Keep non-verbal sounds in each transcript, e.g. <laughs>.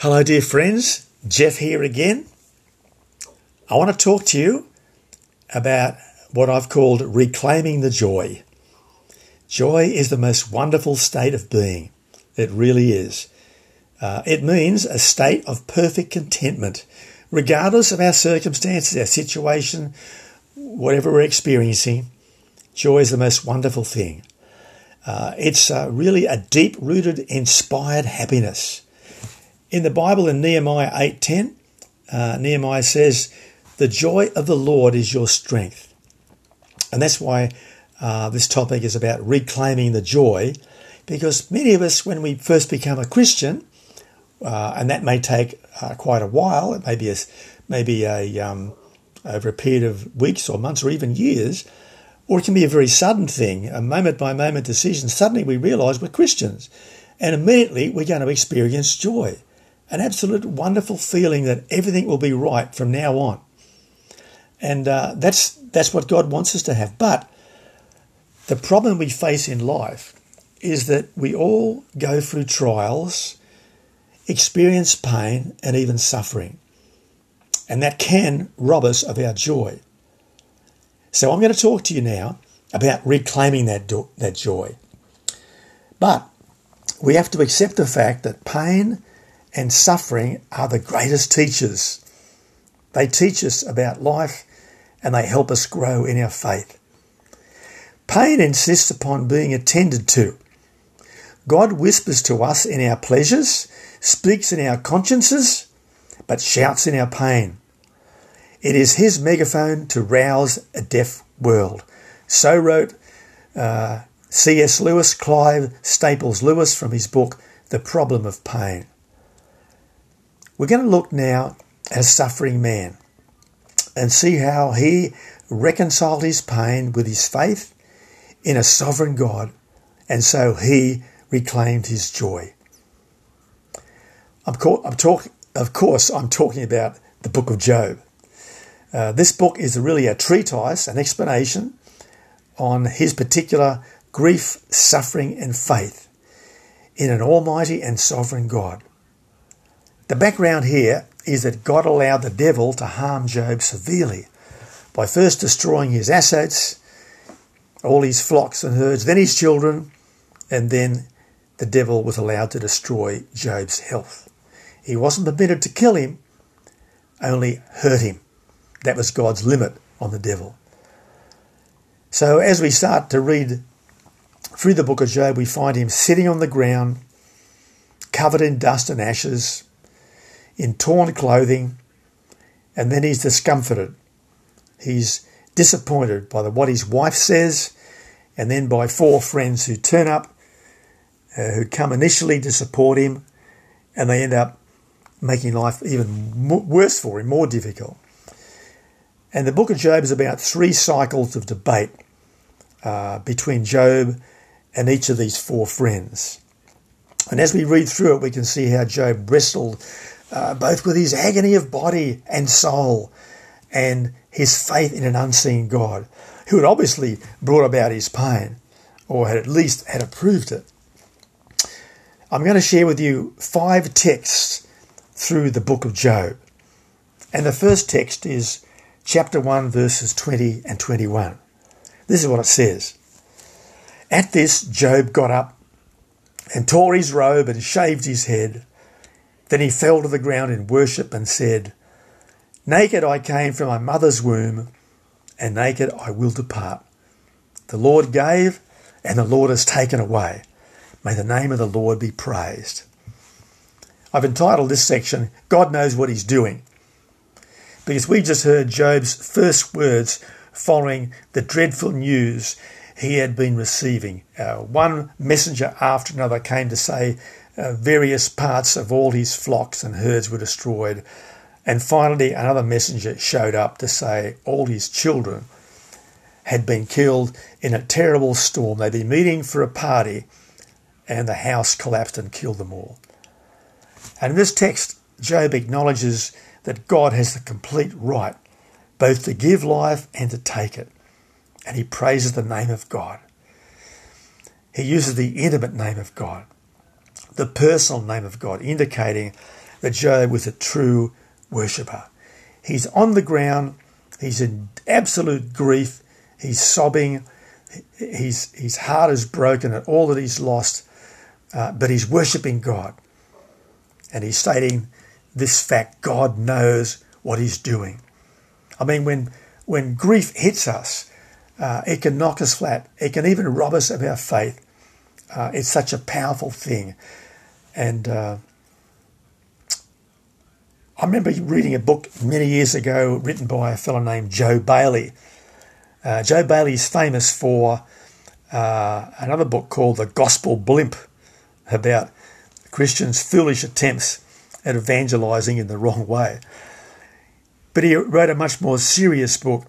Hello, dear friends. Jeff here again. I want to talk to you about what I've called reclaiming the joy. Joy is the most wonderful state of being. It really is. Uh, it means a state of perfect contentment, regardless of our circumstances, our situation, whatever we're experiencing. Joy is the most wonderful thing. Uh, it's uh, really a deep rooted, inspired happiness. In the Bible, in Nehemiah 8.10, uh, Nehemiah says, the joy of the Lord is your strength. And that's why uh, this topic is about reclaiming the joy, because many of us, when we first become a Christian, uh, and that may take uh, quite a while, it may be a, maybe a um, over a period of weeks or months or even years, or it can be a very sudden thing, a moment by moment decision. Suddenly we realize we're Christians, and immediately we're going to experience joy an absolute wonderful feeling that everything will be right from now on. And uh, that's that's what God wants us to have. But the problem we face in life is that we all go through trials, experience pain, and even suffering. And that can rob us of our joy. So I'm going to talk to you now about reclaiming that, do- that joy. But we have to accept the fact that pain and suffering are the greatest teachers. They teach us about life and they help us grow in our faith. Pain insists upon being attended to. God whispers to us in our pleasures, speaks in our consciences, but shouts in our pain. It is his megaphone to rouse a deaf world. So wrote uh, C.S. Lewis, Clive Staples Lewis, from his book, The Problem of Pain. We're going to look now at suffering man and see how he reconciled his pain with his faith in a sovereign God, and so he reclaimed his joy. I'm, co- I'm talk- of course, I'm talking about the book of Job. Uh, this book is really a treatise, an explanation on his particular grief, suffering, and faith in an almighty and sovereign God. The background here is that God allowed the devil to harm Job severely by first destroying his assets, all his flocks and herds, then his children, and then the devil was allowed to destroy Job's health. He wasn't permitted to kill him, only hurt him. That was God's limit on the devil. So as we start to read through the book of Job, we find him sitting on the ground, covered in dust and ashes, in torn clothing, and then he's discomfited. He's disappointed by the, what his wife says, and then by four friends who turn up, uh, who come initially to support him, and they end up making life even worse for him, more difficult. And the book of Job is about three cycles of debate uh, between Job and each of these four friends. And as we read through it, we can see how Job wrestled uh, both with his agony of body and soul and his faith in an unseen God who had obviously brought about his pain or had at least had approved it. I'm going to share with you five texts through the book of Job. And the first text is chapter 1, verses 20 and 21. This is what it says. At this, Job got up and tore his robe and shaved his head. Then he fell to the ground in worship and said, Naked I came from my mother's womb, and naked I will depart. The Lord gave, and the Lord has taken away. May the name of the Lord be praised. I've entitled this section, God Knows What He's Doing, because we just heard Job's first words following the dreadful news he had been receiving. Uh, one messenger after another came to say uh, various parts of all his flocks and herds were destroyed. And finally, another messenger showed up to say all his children had been killed in a terrible storm. They'd been meeting for a party, and the house collapsed and killed them all. And in this text, Job acknowledges that God has the complete right both to give life and to take it. And he praises the name of God. He uses the intimate name of God the personal name of God, indicating that Job was a true worshipper. He's on the ground, he's in absolute grief, he's sobbing, his, his heart is broken at all that he's lost, uh, but he's worshipping God. And he's stating this fact God knows what he's doing. I mean, when, when grief hits us, uh, it can knock us flat, it can even rob us of our faith. Uh, it's such a powerful thing. And uh, I remember reading a book many years ago written by a fellow named Joe Bayly. Uh, Joe Bayly is famous for uh, another book called The Gospel Blimp about Christians' foolish attempts at evangelizing in the wrong way. But he wrote a much more serious book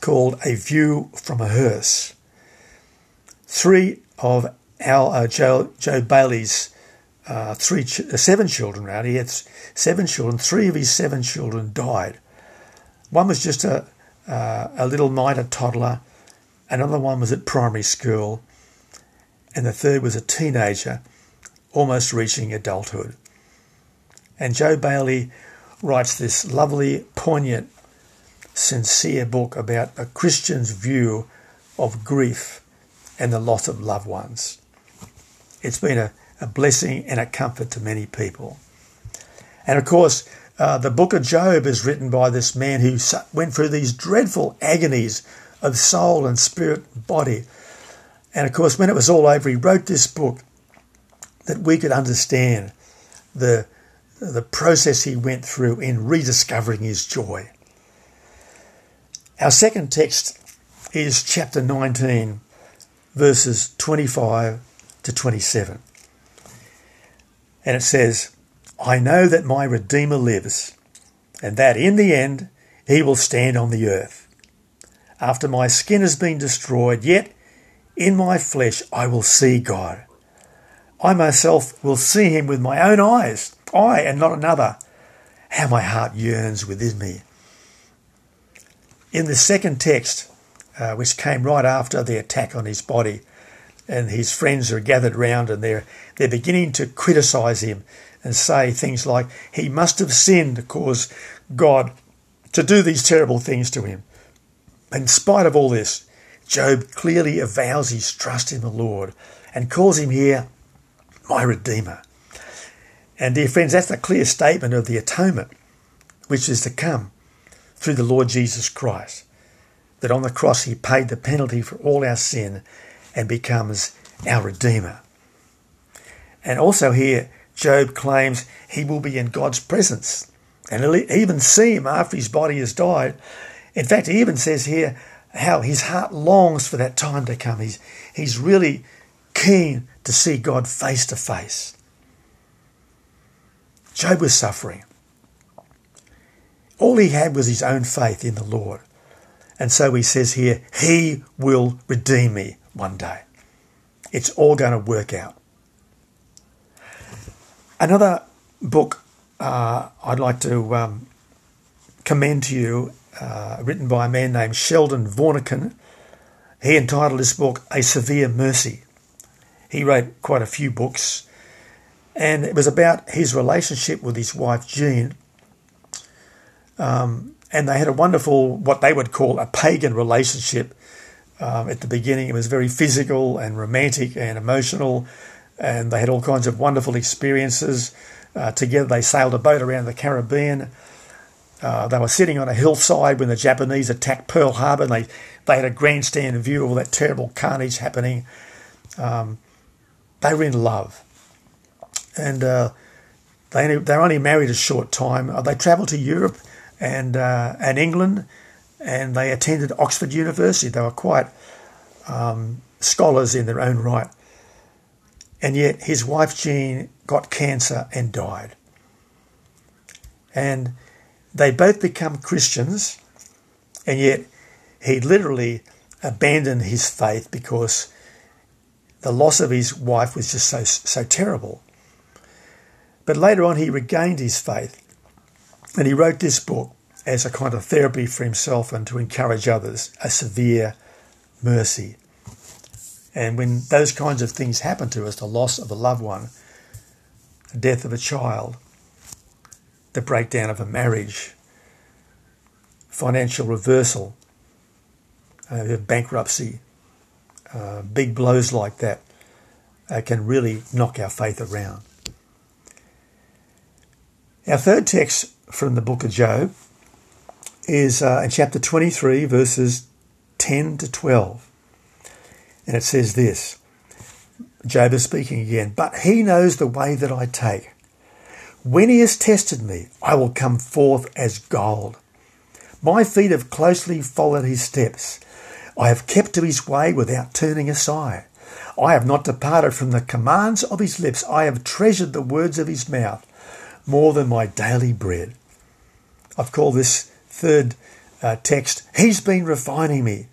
called A View from a Hearse. Three of our uh, Joe, Joe Bayly's uh, three, ch- uh, seven children, right? He had seven children. Three of his seven children died. One was just a, uh, a little miter toddler. Another one was at primary school. And the third was a teenager, almost reaching adulthood. And Joe Bayly writes this lovely, poignant, sincere book about a Christian's view of grief and the loss of loved ones. It's been a, a blessing and a comfort to many people. And of course, uh, the book of Job is written by this man who went through these dreadful agonies of soul and spirit and body. And of course, when it was all over, he wrote this book that we could understand the the process he went through in rediscovering his joy. Our second text is chapter 19, verses 25 to 27. And it says, I know that my Redeemer lives, and that in the end he will stand on the earth. After my skin has been destroyed, yet in my flesh I will see God. I myself will see him with my own eyes I and not another. How my heart yearns within me. In the second text, uh, which came right after the attack on his body, and his friends are gathered round and they're, they're beginning to criticize him and say things like, he must have sinned to cause God to do these terrible things to him. In spite of all this, Job clearly avows his trust in the Lord and calls him here my Redeemer. And dear friends, that's a clear statement of the atonement which is to come through the Lord Jesus Christ. That on the cross he paid the penalty for all our sin and becomes our Redeemer. And also here, Job claims he will be in God's presence. And he'll even see him after his body has died. In fact, he even says here how his heart longs for that time to come. He's, he's really keen to see God face to face. Job was suffering. All he had was his own faith in the Lord. And so he says here, He will redeem me one day. It's all going to work out. Another book uh, I'd like to um, commend to you, uh, written by a man named Sheldon Vanauken. He entitled this book A Severe Mercy. He wrote quite a few books and it was about his relationship with his wife Jean. Um, and they had a wonderful, what they would call a pagan relationship. Um, at the beginning, it was very physical and romantic and emotional, and they had all kinds of wonderful experiences. Uh, together, they sailed a boat around the Caribbean. Uh, they were sitting on a hillside when the Japanese attacked Pearl Harbor, and they, they had a grandstand view of all that terrible carnage happening. Um, they were in love and uh, they they were only married a short time. Uh, they travelled to Europe and uh, and England, and they attended Oxford University. They were quite um, scholars in their own right. And yet, his wife Jean got cancer and died. And they both become Christians, and yet he literally abandoned his faith because the loss of his wife was just so so terrible. But later on, he regained his faith and he wrote this book as a kind of therapy for himself and to encourage others a severe mercy. And when those kinds of things happen to us, the loss of a loved one, the death of a child, the breakdown of a marriage, financial reversal, uh, bankruptcy, uh, big blows like that uh, can really knock our faith around. Our third text from the book of Job is uh, in chapter 23, verses 10 to 12. And it says this Job is speaking again, but he knows the way that I take. When he has tested me, I will come forth as gold. My feet have closely followed his steps. I have kept to his way without turning aside. I have not departed from the commands of his lips. I have treasured the words of his mouth more than my daily bread. I've called this third uh, text, He's been refining me.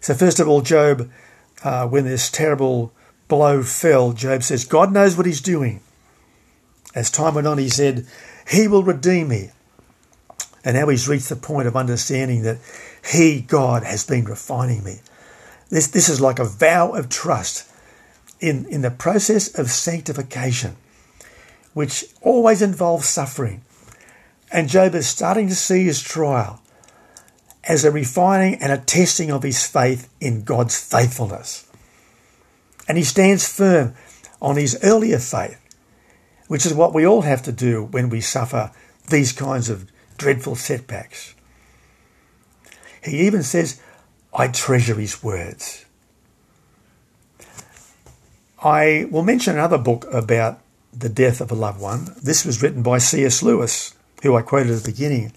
So, first of all, Job, uh, when this terrible blow fell, Job says, God knows what He's doing. As time went on, he said, He will redeem me. And now he's reached the point of understanding that He, God, has been refining me. This, this is like a vow of trust in, in the process of sanctification, which always involves suffering. And Job is starting to see his trial as a refining and a testing of his faith in God's faithfulness. And he stands firm on his earlier faith, which is what we all have to do when we suffer these kinds of dreadful setbacks. He even says, I treasure his words. I will mention another book about the death of a loved one. This was written by C.S. Lewis who I quoted at the beginning,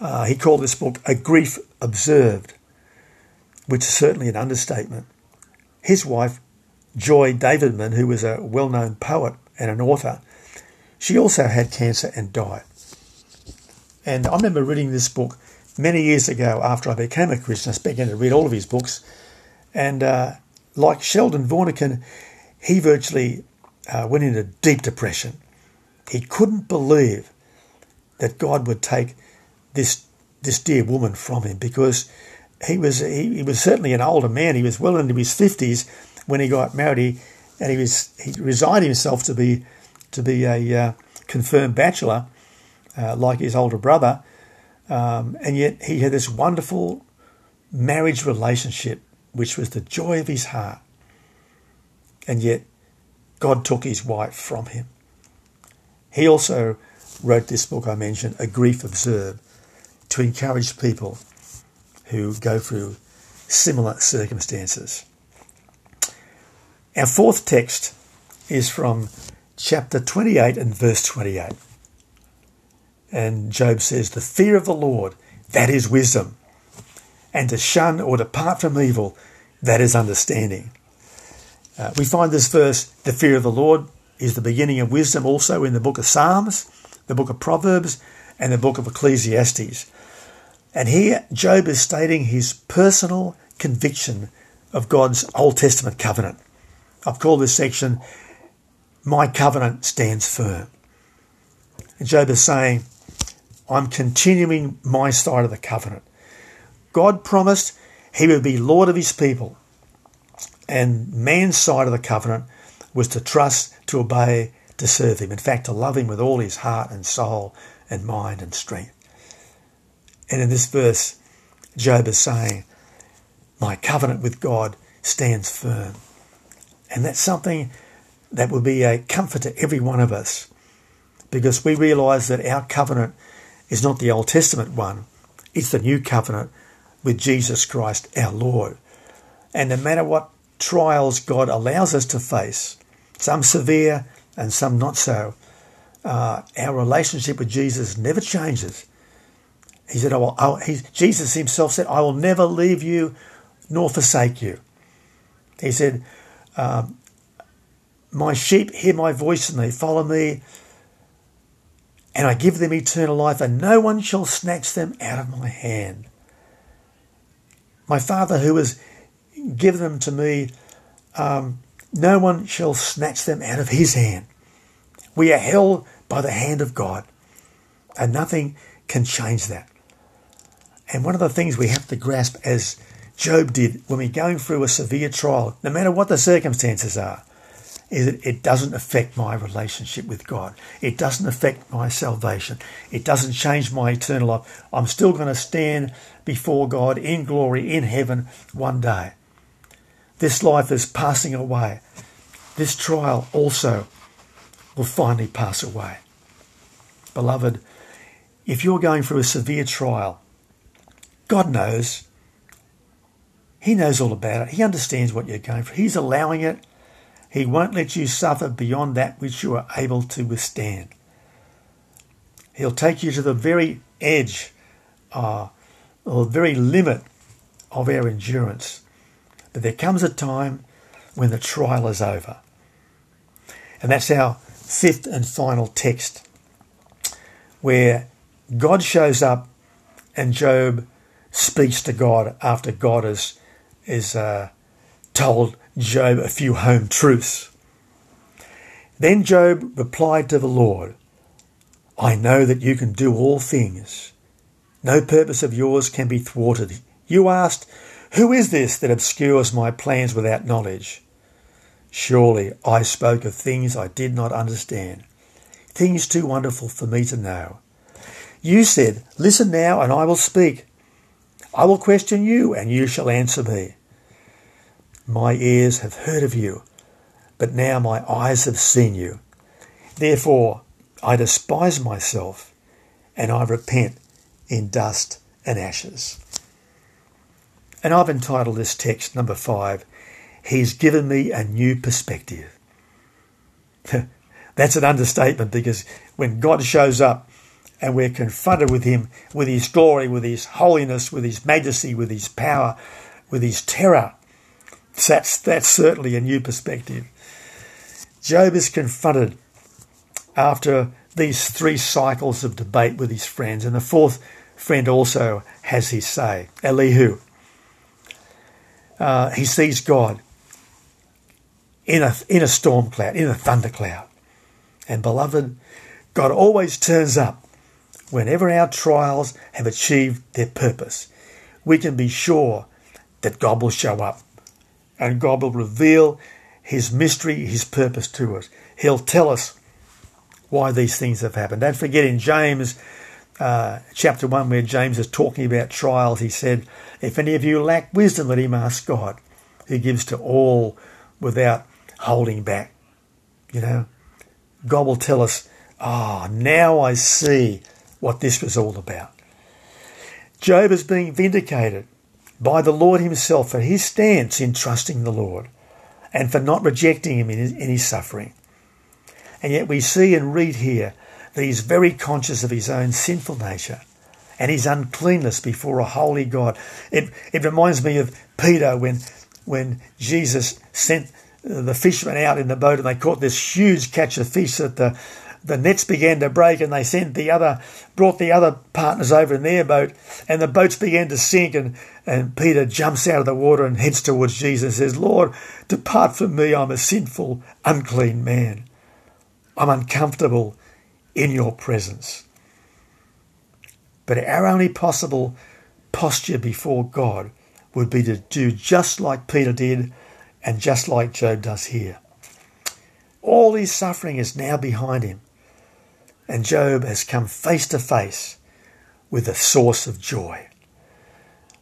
uh, he called this book A Grief Observed, which is certainly an understatement. His wife, Joy Davidman, who was a well known poet and an author, she also had cancer and died. And I remember reading this book many years ago after I became a Christian. I began to read all of his books. And uh, like Sheldon Vanauken, he virtually uh, went into deep depression. He couldn't believe that God would take this this dear woman from him because he was he, he was certainly an older man. He was well into his fifties when he got married, he, and he was he resigned himself to be to be a uh, confirmed bachelor, uh, like his older brother, um, and yet he had this wonderful marriage relationship, which was the joy of his heart, and yet God took his wife from him. He also wrote this book I mentioned, A Grief Observed, to encourage people who go through similar circumstances. Our fourth text is from chapter 28 and verse 28. And Job says, The fear of the Lord, that is wisdom, and to shun or depart from evil, that is understanding. Uh, we find this verse, the fear of the Lord, is the beginning of wisdom also in the book of Psalms the book of Proverbs, and the book of Ecclesiastes. And here, Job is stating his personal conviction of God's Old Testament covenant. I've called this section, My Covenant Stands Firm. And Job is saying, I'm continuing my side of the covenant. God promised he would be Lord of his people, and man's side of the covenant was to trust, to obey, to serve Him. In fact, to love Him with all his heart and soul and mind and strength. And in this verse, Job is saying, My covenant with God stands firm. And that's something that will be a comfort to every one of us because we realize that our covenant is not the Old Testament one, it's the new covenant with Jesus Christ our Lord. And no matter what trials God allows us to face, some severe, and some not so. Uh, our relationship with Jesus never changes. He said, I will, I, he, Jesus himself said, I will never leave you nor forsake you. He said, um, My sheep hear my voice and they follow me, and I give them eternal life, and no one shall snatch them out of my hand. My Father, who has given them to me, um, no one shall snatch them out of his hand. We are held by the hand of God, and nothing can change that. And one of the things we have to grasp, as Job did when we're going through a severe trial, no matter what the circumstances are, is that it doesn't affect my relationship with God. It doesn't affect my salvation. It doesn't change my eternal life. I'm still going to stand before God in glory in heaven one day. This life is passing away. This trial also will finally pass away. Beloved, if you're going through a severe trial, God knows. He knows all about it. He understands what you're going through. He's allowing it he won't let you suffer beyond that which you are able to withstand. He'll take you to the very edge uh, or the very limit of our endurance. But there comes a time when the trial is over. And that's our fifth and final text, where God shows up and Job speaks to God after God is, is uh, told Job a few home truths. Then Job replied to the Lord, I know that you can do all things. No purpose of yours can be thwarted. You asked, Who is this that obscures my plans without knowledge? Surely I spoke of things I did not understand, things too wonderful for me to know. You said, Listen now, and I will speak. I will question you, and you shall answer me. My ears have heard of you, but now my eyes have seen you. Therefore, I despise myself and I repent in dust and ashes. And I've entitled this text, number five, He's given me a new perspective. <laughs> That's an understatement because when God shows up and we're confronted with Him, with His glory, with His holiness, with His majesty, with His power, with His terror, that's, that's certainly a new perspective. Job is confronted after these three cycles of debate with his friends, and the fourth friend also has his say, Elihu. Uh, he sees God in a, in a storm cloud, in a thundercloud. And beloved, God always turns up whenever our trials have achieved their purpose. We can be sure that God will show up and God will reveal his mystery, his purpose to us. He'll tell us why these things have happened. Don't forget in James uh, chapter 1, where James is talking about trials, he said, If any of you lack wisdom, let him ask God, who gives to all without holding back. You know, God will tell us, Ah, oh, now I see what this was all about. Job is being vindicated by the Lord Himself for his stance in trusting the Lord and for not rejecting Him in his, in his suffering. And yet we see and read here that he's very conscious of his own sinful nature and his uncleanness before a holy God. It, it reminds me of Peter when, when Jesus sent the fishermen out in the boat and they caught this huge catch of fish that the the nets began to break and they sent the other, brought the other partners over in their boat and the boats began to sink and, and Peter jumps out of the water and heads towards Jesus and says, Lord, depart from me, I'm a sinful, unclean man. I'm uncomfortable in your presence. But our only possible posture before God would be to do just like Peter did and just like Job does here. All his suffering is now behind him. And Job has come face to face with the source of joy.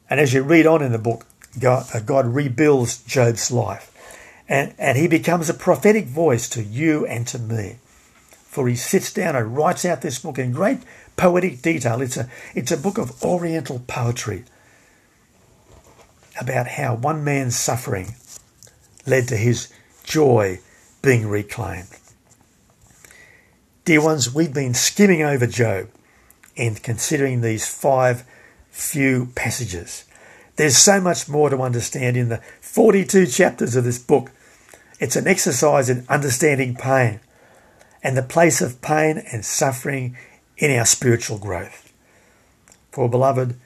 And as you read on in the book, God, uh, God rebuilds Job's life. And, and he becomes a prophetic voice to you and to me. For he sits down and writes out this book in great poetic detail. It's a, it's a book of oriental poetry about how one man's suffering led to his joy being reclaimed. Dear ones, we've been skimming over Job and considering these five few passages. There's so much more to understand in the 42 chapters of this book. It's an exercise in understanding pain and the place of pain and suffering in our spiritual growth. For, beloved,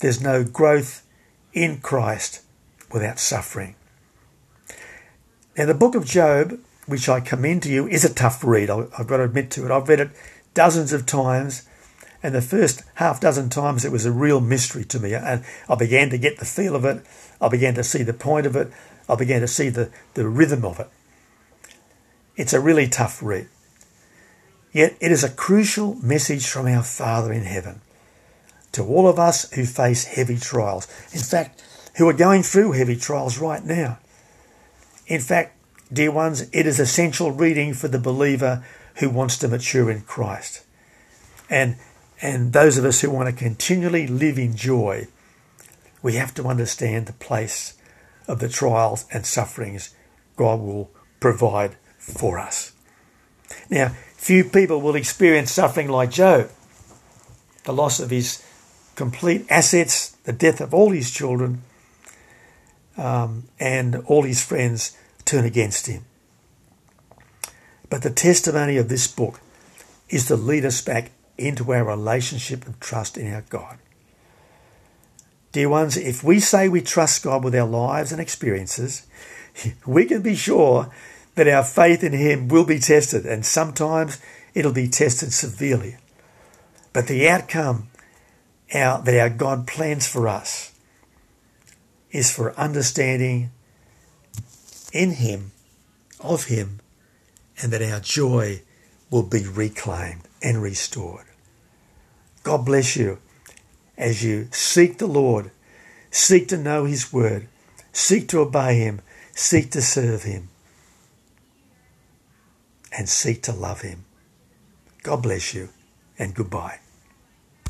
there's no growth in Christ without suffering. Now, the book of Job which I commend to you, is a tough read. I've got to admit to it. I've read it dozens of times, and the first half dozen times it was a real mystery to me. And I began to get the feel of it. I began to see the point of it. I began to see the, the rhythm of it. It's a really tough read. Yet it is a crucial message from our Father in heaven to all of us who face heavy trials. In fact, who are going through heavy trials right now. In fact, dear ones, it is essential reading for the believer who wants to mature in Christ. And and those of us who want to continually live in joy, we have to understand the place of the trials and sufferings God will provide for us. Now, few people will experience suffering like Job the loss of his complete assets, the death of all his children, um, and all his friends turn against him. But the testimony of this book is to lead us back into our relationship of trust in our God. Dear ones, if we say we trust God with our lives and experiences, <laughs> we can be sure that our faith in Him will be tested, and sometimes it'll be tested severely. But the outcome our, that our God plans for us is for understanding in Him, of Him, and that our joy will be reclaimed and restored. God bless you as you seek the Lord, seek to know His Word, seek to obey Him, seek to serve Him, and seek to love Him. God bless you and goodbye.